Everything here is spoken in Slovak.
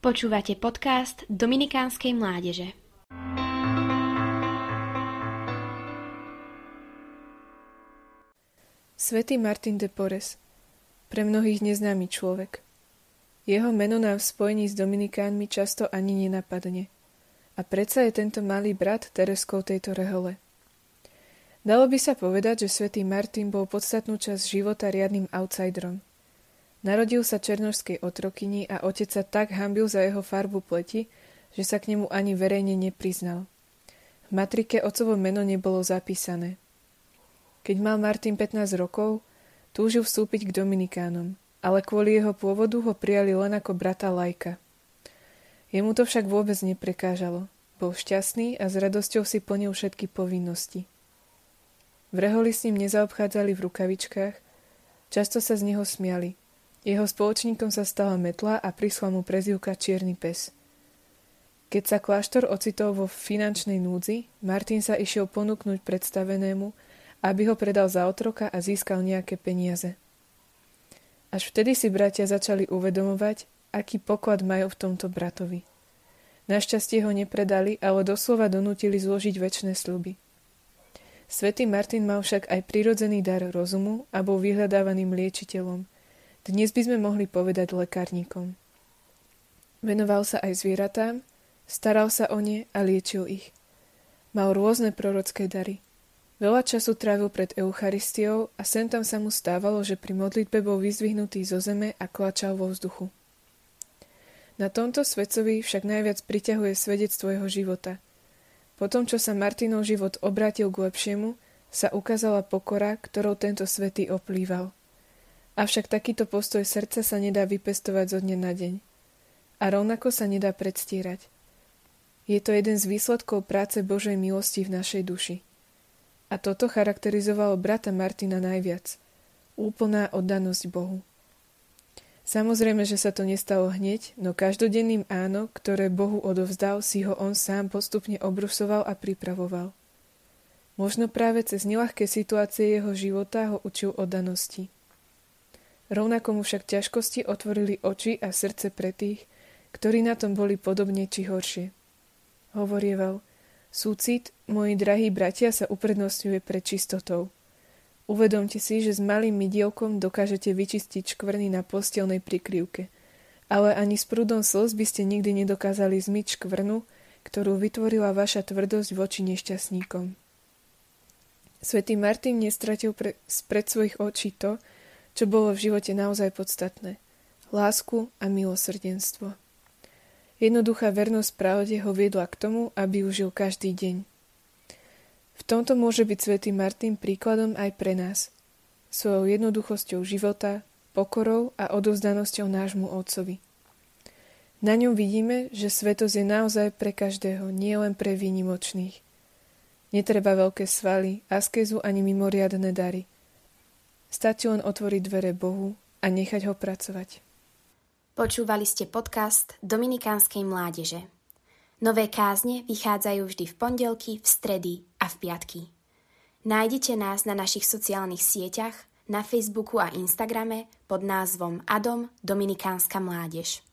Počúvate podcast Dominikánskej mládeže. Svetý Martin de Porres Pre mnohých neznámy človek. Jeho meno nám v spojení s Dominikánmi často ani nenapadne. A predsa je tento malý brat Tereskou tejto rehole. Dalo by sa povedať, že svätý Martin bol podstatnú časť života riadnym outsiderom – Narodil sa černožskej otrokyni a otec sa tak hambil za jeho farbu pleti, že sa k nemu ani verejne nepriznal. V matrike ocovo meno nebolo zapísané. Keď mal Martin 15 rokov, túžil vstúpiť k Dominikánom, ale kvôli jeho pôvodu ho prijali len ako brata Lajka. Jemu to však vôbec neprekážalo. Bol šťastný a s radosťou si plnil všetky povinnosti. V reholi s ním nezaobchádzali v rukavičkách, často sa z neho smiali. Jeho spoločníkom sa stala metla a prišla mu prezivka Čierny pes. Keď sa kláštor ocitol vo finančnej núdzi, Martin sa išiel ponúknuť predstavenému, aby ho predal za otroka a získal nejaké peniaze. Až vtedy si bratia začali uvedomovať, aký poklad majú v tomto bratovi. Našťastie ho nepredali, ale doslova donútili zložiť väčšie sluby. Svetý Martin mal však aj prirodzený dar rozumu a bol vyhľadávaným liečiteľom – dnes by sme mohli povedať lekárnikom. Venoval sa aj zvieratám, staral sa o ne a liečil ich. Mal rôzne prorocké dary. Veľa času trávil pred Eucharistiou a sem tam sa mu stávalo, že pri modlitbe bol vyzvihnutý zo zeme a klačal vo vzduchu. Na tomto svetcovi však najviac priťahuje svedectvo jeho života. Po tom, čo sa Martinov život obrátil k lepšiemu, sa ukázala pokora, ktorou tento svetý oplýval – Avšak takýto postoj srdca sa nedá vypestovať zo dne na deň. A rovnako sa nedá predstierať. Je to jeden z výsledkov práce Božej milosti v našej duši. A toto charakterizovalo brata Martina najviac. Úplná oddanosť Bohu. Samozrejme, že sa to nestalo hneď, no každodenným áno, ktoré Bohu odovzdal, si ho on sám postupne obrusoval a pripravoval. Možno práve cez nelahké situácie jeho života ho učil oddanosti. Rovnako mu však ťažkosti otvorili oči a srdce pre tých, ktorí na tom boli podobne či horšie. Hovorieval, súcit, moji drahí bratia, sa uprednostňuje pred čistotou. Uvedomte si, že s malým mydielkom dokážete vyčistiť škvrny na postelnej prikryvke, ale ani s prúdom slz by ste nikdy nedokázali zmyť škvrnu, ktorú vytvorila vaša tvrdosť voči nešťastníkom. Svetý Martin nestratil pre, spred svojich očí to, čo bolo v živote naozaj podstatné. Lásku a milosrdenstvo. Jednoduchá vernosť pravde ho viedla k tomu, aby užil každý deň. V tomto môže byť svätý Martin príkladom aj pre nás. Svojou jednoduchosťou života, pokorou a odovzdanosťou nášmu Otcovi. Na ňom vidíme, že svetosť je naozaj pre každého, nie len pre výnimočných. Netreba veľké svaly, askezu ani mimoriadne dary – Stačí len otvoriť dvere Bohu a nechať ho pracovať. Počúvali ste podcast Dominikánskej mládeže. Nové kázne vychádzajú vždy v pondelky, v stredy a v piatky. Nájdete nás na našich sociálnych sieťach, na Facebooku a Instagrame pod názvom Adom Dominikánska mládež.